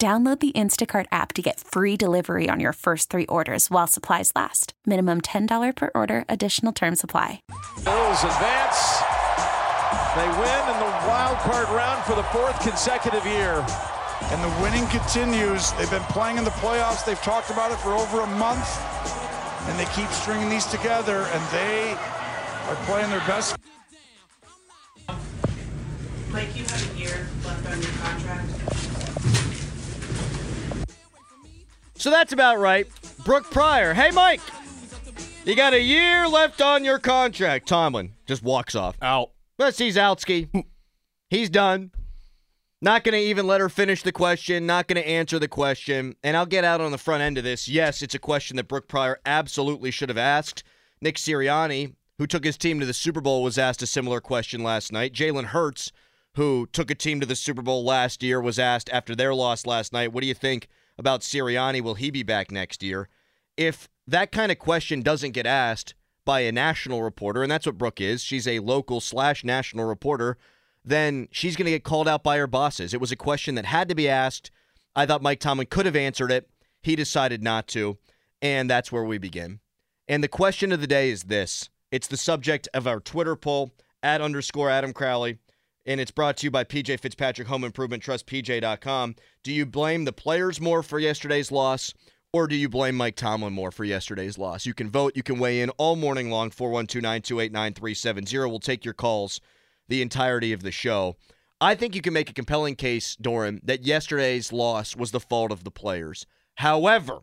Download the Instacart app to get free delivery on your first three orders while supplies last. Minimum $10 per order, additional term supply. Bills advance. They win in the wild card round for the fourth consecutive year. And the winning continues. They've been playing in the playoffs. They've talked about it for over a month. And they keep stringing these together, and they are playing their best. Mike, you have a year left on your contract. So that's about right. Brooke Pryor. Hey, Mike. You got a year left on your contract. Tomlin just walks off. Out. Let's see Zalski. He's done. Not going to even let her finish the question. Not going to answer the question. And I'll get out on the front end of this. Yes, it's a question that Brooke Pryor absolutely should have asked. Nick Sirianni, who took his team to the Super Bowl, was asked a similar question last night. Jalen Hurts, who took a team to the Super Bowl last year, was asked after their loss last night, what do you think about Sirianni? Will he be back next year? If that kind of question doesn't get asked by a national reporter, and that's what Brooke is, she's a local slash national reporter, then she's going to get called out by her bosses. It was a question that had to be asked. I thought Mike Tomlin could have answered it. He decided not to. And that's where we begin. And the question of the day is this it's the subject of our Twitter poll at underscore Adam Crowley. And it's brought to you by PJ Fitzpatrick Home Improvement Trust, PJ.com. Do you blame the players more for yesterday's loss, or do you blame Mike Tomlin more for yesterday's loss? You can vote. You can weigh in all morning long, 412 928 9370. We'll take your calls the entirety of the show. I think you can make a compelling case, Dorin, that yesterday's loss was the fault of the players. However,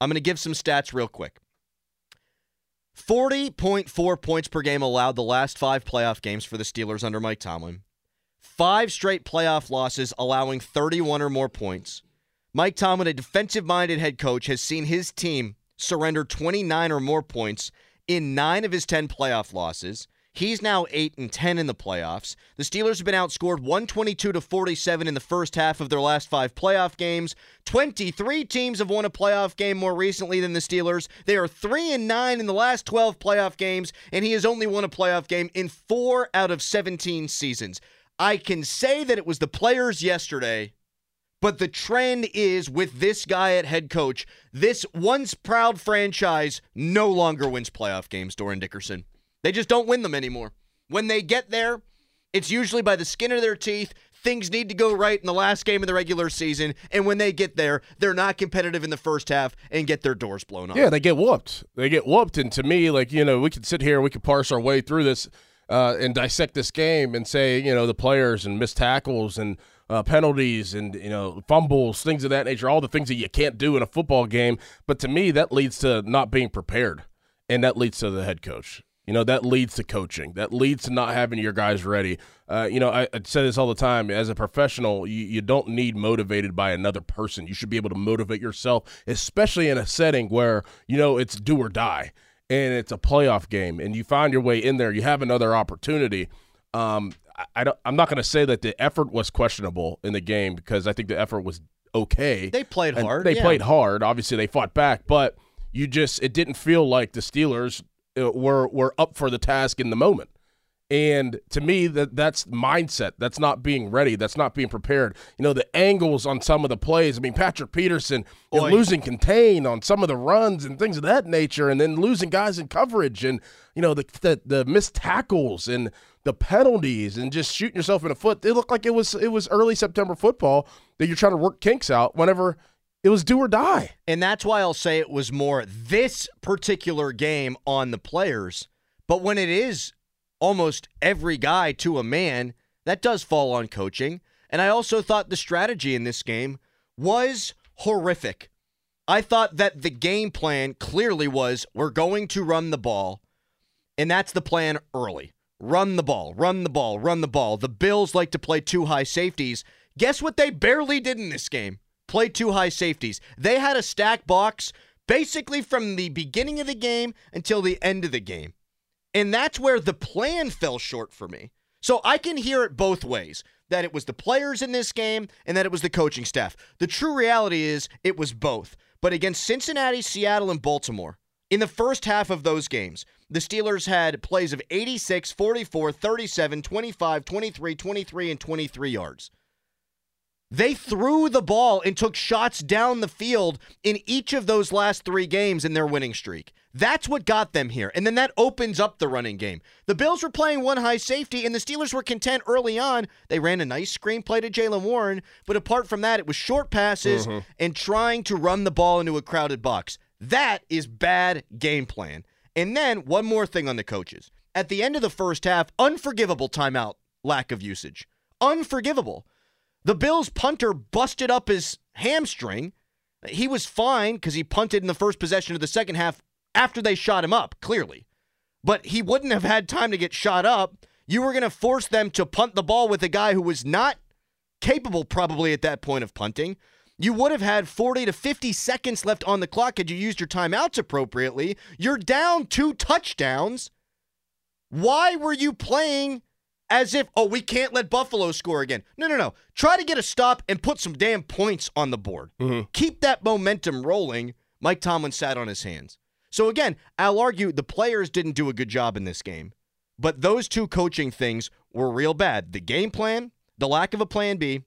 I'm going to give some stats real quick. 40.4 points per game allowed the last five playoff games for the Steelers under Mike Tomlin. Five straight playoff losses, allowing 31 or more points. Mike Tomlin, a defensive minded head coach, has seen his team surrender 29 or more points in nine of his 10 playoff losses. He's now 8 and 10 in the playoffs. The Steelers have been outscored 122 to 47 in the first half of their last 5 playoff games. 23 teams have won a playoff game more recently than the Steelers. They are 3 and 9 in the last 12 playoff games and he has only won a playoff game in 4 out of 17 seasons. I can say that it was the players yesterday but the trend is with this guy at head coach, this once proud franchise no longer wins playoff games, Dorin Dickerson. They just don't win them anymore. When they get there, it's usually by the skin of their teeth. Things need to go right in the last game of the regular season. And when they get there, they're not competitive in the first half and get their doors blown off. Yeah, they get whooped. They get whooped. And to me, like, you know, we could sit here, we could parse our way through this uh, and dissect this game and say, you know, the players and missed tackles and uh, penalties and you know fumbles, things of that nature, all the things that you can't do in a football game. But to me, that leads to not being prepared, and that leads to the head coach. You know that leads to coaching. That leads to not having your guys ready. Uh, you know, I, I say this all the time. As a professional, you, you don't need motivated by another person. You should be able to motivate yourself, especially in a setting where you know it's do or die, and it's a playoff game, and you find your way in there. You have another opportunity. Um, I, I don't, I'm not going to say that the effort was questionable in the game because I think the effort was okay. They played hard. They yeah. played hard. Obviously, they fought back, but you just it didn't feel like the Steelers Uh, were were up for the task in the moment. And to me, that that's mindset. That's not being ready. That's not being prepared. You know, the angles on some of the plays. I mean, Patrick Peterson you know, Oy. losing contain on some of the runs and things of that nature, and then losing guys in coverage, and you know the the, the missed tackles and the penalties, and just shooting yourself in the foot. It looked like it was it was early September football that you're trying to work kinks out. Whenever it was do or die. And that's why I'll say it was more this particular game on the players. But when it is almost every guy to a man, that does fall on coaching. And I also thought the strategy in this game was horrific. I thought that the game plan clearly was we're going to run the ball, and that's the plan early. Run the ball, run the ball, run the ball. The Bills like to play two high safeties. Guess what they barely did in this game? Play two high safeties. They had a stack box basically from the beginning of the game until the end of the game. And that's where the plan fell short for me. So I can hear it both ways that it was the players in this game and that it was the coaching staff. The true reality is it was both. But against Cincinnati, Seattle, and Baltimore, in the first half of those games, the Steelers had plays of 86, 44, 37, 25, 23, 23, and 23 yards. They threw the ball and took shots down the field in each of those last three games in their winning streak. That's what got them here. And then that opens up the running game. The Bills were playing one high safety, and the Steelers were content early on. They ran a nice screenplay to Jaylen Warren, but apart from that, it was short passes mm-hmm. and trying to run the ball into a crowded box. That is bad game plan. And then one more thing on the coaches. At the end of the first half, unforgivable timeout lack of usage. Unforgivable. The Bills punter busted up his hamstring. He was fine because he punted in the first possession of the second half after they shot him up, clearly. But he wouldn't have had time to get shot up. You were going to force them to punt the ball with a guy who was not capable, probably at that point, of punting. You would have had 40 to 50 seconds left on the clock had you used your timeouts appropriately. You're down two touchdowns. Why were you playing as if, oh, we can't let Buffalo score again? No, no, no. Try to get a stop and put some damn points on the board. Mm-hmm. Keep that momentum rolling. Mike Tomlin sat on his hands. So again, I'll argue the players didn't do a good job in this game, but those two coaching things were real bad. The game plan, the lack of a plan B,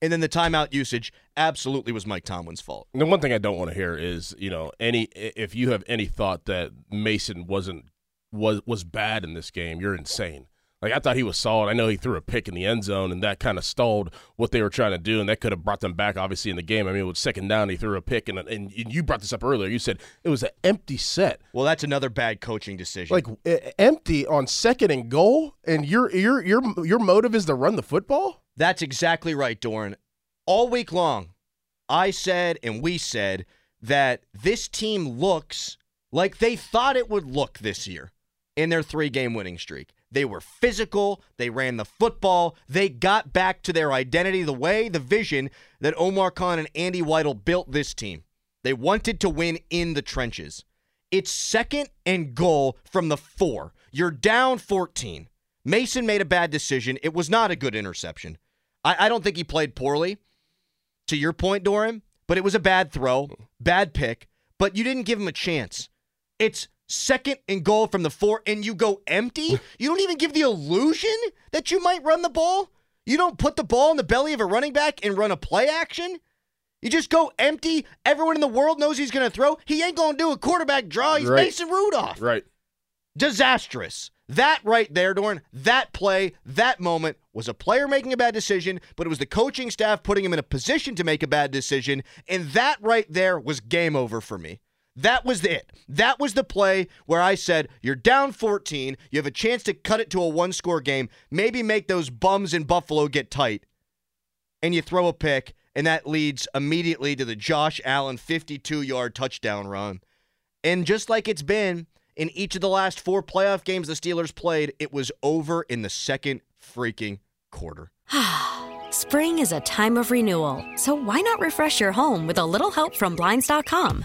and then the timeout usage absolutely was Mike Tomlin's fault. The one thing I don't want to hear is, you know, any if you have any thought that Mason wasn't was was bad in this game, you're insane. Like I thought he was solid. I know he threw a pick in the end zone, and that kind of stalled what they were trying to do, and that could have brought them back, obviously, in the game. I mean, it was second down, he threw a pick, and and you brought this up earlier. You said it was an empty set, Well, that's another bad coaching decision. like empty on second and goal, and your your your your motive is to run the football. That's exactly right, Dorin. All week long, I said and we said that this team looks like they thought it would look this year in their three game winning streak. They were physical, they ran the football, they got back to their identity, the way, the vision that Omar Khan and Andy Weidl built this team. They wanted to win in the trenches. It's second and goal from the four. You're down 14. Mason made a bad decision. It was not a good interception. I, I don't think he played poorly, to your point, Dorin, but it was a bad throw, bad pick, but you didn't give him a chance. It's second and goal from the four, and you go empty. You don't even give the illusion that you might run the ball. You don't put the ball in the belly of a running back and run a play action. You just go empty. Everyone in the world knows he's going to throw. He ain't going to do a quarterback draw. He's Right. Mason Rudolph Right. disastrous. That right there, Dorn, that play, that moment was a player making a bad decision, but it was the coaching staff putting him in a position to make a bad decision. And that right there was game over for me. That was it. That was the play where I said, You're down 14. You have a chance to cut it to a one score game, maybe make those bums in Buffalo get tight. And you throw a pick, and that leads immediately to the Josh Allen 52 yard touchdown run. And just like it's been in each of the last four playoff games the Steelers played, it was over in the second freaking quarter. Spring is a time of renewal, so why not refresh your home with a little help from Blinds.com?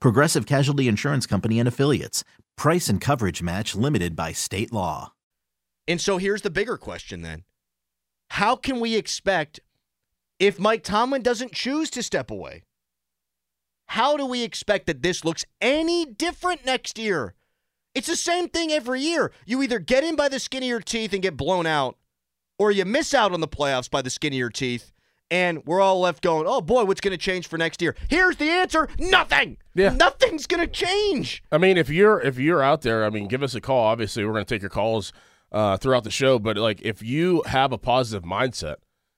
Progressive Casualty Insurance Company and Affiliates. Price and coverage match limited by state law. And so here's the bigger question then. How can we expect if Mike Tomlin doesn't choose to step away? How do we expect that this looks any different next year? It's the same thing every year. You either get in by the skin of your teeth and get blown out, or you miss out on the playoffs by the skin of your teeth, and we're all left going, oh boy, what's going to change for next year? Here's the answer nothing. Yeah. Nothing's going to change. I mean, if you're if you're out there, I mean, give us a call. Obviously, we're going to take your calls uh, throughout the show. But like, if you have a positive mindset,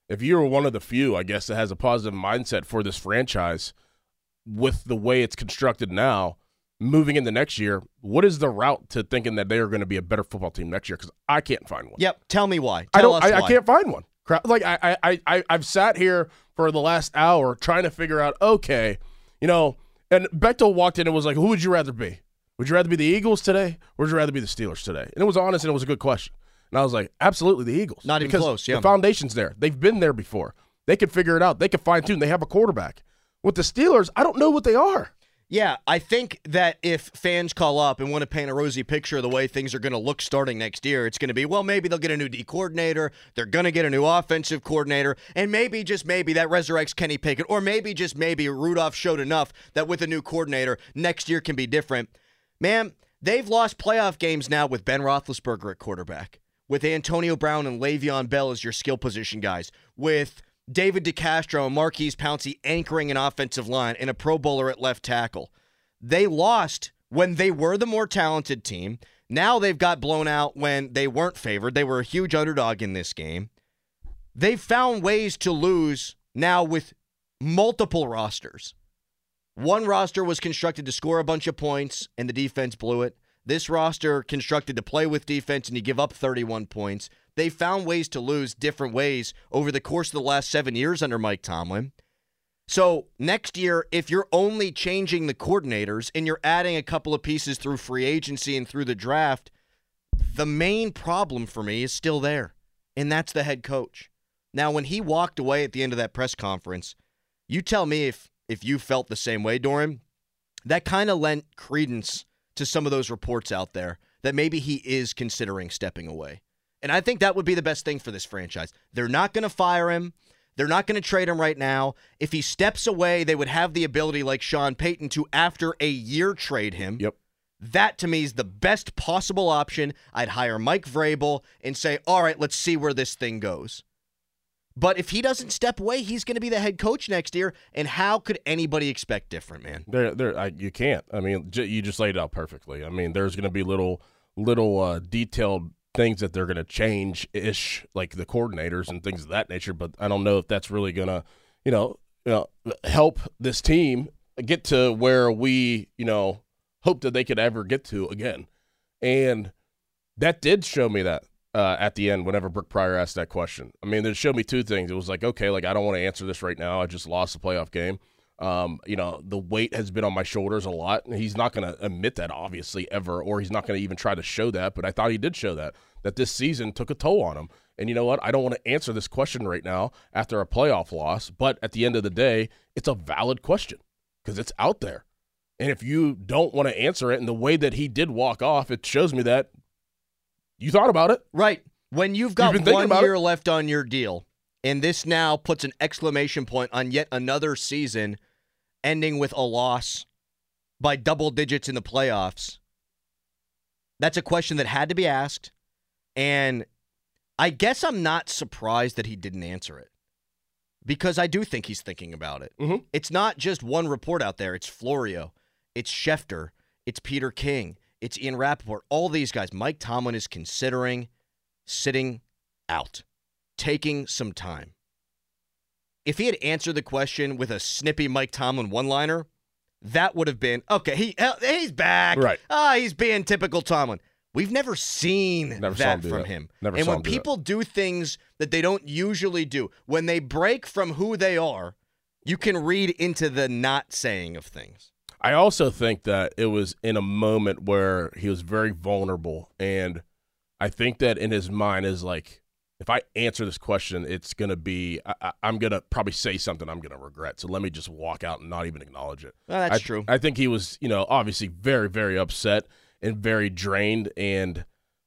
if you're one of the few, I guess, that has a positive mindset for this franchise with the way it's constructed now, moving into next year, what is the route to thinking that they are going to be a better football team next year? Because I can't find one. Yep. Tell me why. I don't. us I, I can't find one. Crap. Like I, I, I, I've sat here for the last hour trying to figure out. Okay, you know, and Bechtel walked in and was like, "Who would you rather be? Would you rather be the Eagles today, or would you rather be the Steelers today?" And it was honest and it was a good question. And I was like, "Absolutely, the Eagles." Not even close, yeah. The foundation's there. They've been there before. They could figure it out. They could fine tune. They have a quarterback. With the Steelers, I don't know what they are. Yeah, I think that if fans call up and want to paint a rosy picture of the way things are going to look starting next year, it's going to be, well, maybe they'll get a new D coordinator, they're going to get a new offensive coordinator, and maybe, just maybe, that resurrects Kenny Pickett, or maybe, just maybe, Rudolph showed enough that with a new coordinator, next year can be different. Man, they've lost playoff games now with Ben Roethlisberger at quarterback, with Antonio Brown and Le'Veon Bell as your skill position guys, with David DeCastro and Maurkice Pouncey anchoring an offensive line and a Pro Bowler at left tackle. They lost when they were the more talented team. Now they've got blown out when they weren't favored. They were a huge underdog in this game. They've found ways to lose now with multiple rosters. One roster was constructed to score a bunch of points and the defense blew it. This roster constructed to play with defense and you give up 31 points. They found ways to lose different ways over the course of the last seven years under Mike Tomlin. So next year, if you're only changing the coordinators and you're adding a couple of pieces through free agency and through the draft, the main problem for me is still there, and that's the head coach. Now, when he walked away at the end of that press conference, you tell me if if you felt the same way, Dorin. That kind of lent credence to some of those reports out there that maybe he is considering stepping away. And I think that would be the best thing for this franchise. They're not going to fire him. They're not going to trade him right now. If he steps away, they would have the ability, like Sean Payton, to after a year trade him. Yep. That to me is the best possible option. I'd hire Mike Vrabel and say, all right, let's see where this thing goes. But if he doesn't step away, he's going to be the head coach next year. And how could anybody expect different, man? There, there, I, you can't. I mean, j- you just laid it out perfectly. I mean, there's going to be little, little uh, detailed things that they're going to change ish, like the coordinators and things of that nature. But I don't know if that's really going to, you know, you know, help this team get to where we, you know, hope that they could ever get to again. And that did show me that uh, at the end whenever Brooke Pryor asked that question. I mean, it showed me two things. It was like, okay, like I don't want to answer this right now. I just lost the playoff game. Um, you know, the weight has been on my shoulders a lot. He's not going to admit that, obviously, ever, or he's not going to even try to show that. But I thought he did show that, that this season took a toll on him. And you know what? I don't want to answer this question right now after a playoff loss. But at the end of the day, it's a valid question because it's out there. And if you don't want to answer it in the way that he did walk off, it shows me that you thought about it. Right. When you've got You've one year it? left on your deal, and this now puts an exclamation point on yet another season ending with a loss by double digits in the playoffs. That's a question that had to be asked. And I guess I'm not surprised that he didn't answer it because I do think he's thinking about it. Mhm. It's not just one report out there, it's Florio, it's Schefter, it's Peter King, it's Ian Rapoport. All these guys. Mike Tomlin is considering sitting out, taking some time. If he had answered the question with a snippy Mike Tomlin one liner, that would have been okay. He he's back. Right. Ah, he's being typical Tomlin. We've never seen Never that him from that. him. Never and saw when do that. people do things that they don't usually do, when they break from who they are, you can read into the not saying of things. I also think that it was in a moment where he was very vulnerable, and I think that in his mind is like, if I answer this question, it's gonna be I, I, I'm gonna probably say something I'm gonna regret. So let me just walk out and not even acknowledge it. Well, that's I- true. I think he was, you know, obviously very very upset and very drained, and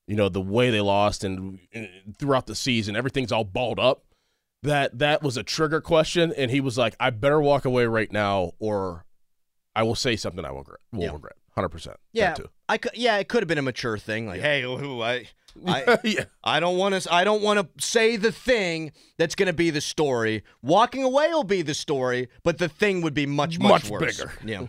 you know the way they lost and, and throughout the season, everything's all balled up. That that was a trigger question, and he was like, "I better walk away right now, or I will say something I will regret. Will Yeah. regret, hundred percent. Yeah, too. I could. Yeah, it could have been a mature thing. Like, hey, ooh, I, I, yeah. I don't want to. I don't want to say the thing that's going to be the story. Walking away will be the story, but the thing would be much, much, Much worse. bigger. Yeah.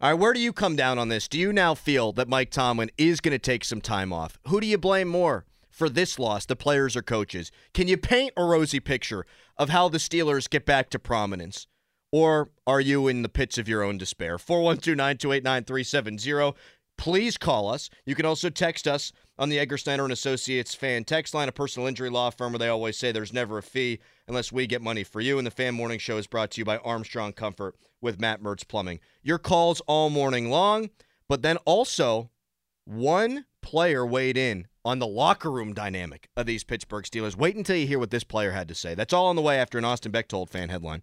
All right, where do you come down on this? Do you now feel that Mike Tomlin is going to take some time off? Who do you blame more for this loss, the players or coaches? Can you paint a rosy picture of how the Steelers get back to prominence? Or are you in the pits of your own despair? 412 928 9370. Please call us. You can also text us on the Edgar Snyder and Associates fan text line, a personal injury law firm where they always say there's never a fee unless we get money for you. And the Fan Morning Show is brought to you by Armstrong Comfort with Matt Mertz Plumbing. Your calls all morning long, but then also one player weighed in on the locker room dynamic of these Pittsburgh Steelers. Wait until you hear what this player had to say. That's all on the way after an Austin Bechtold fan headline.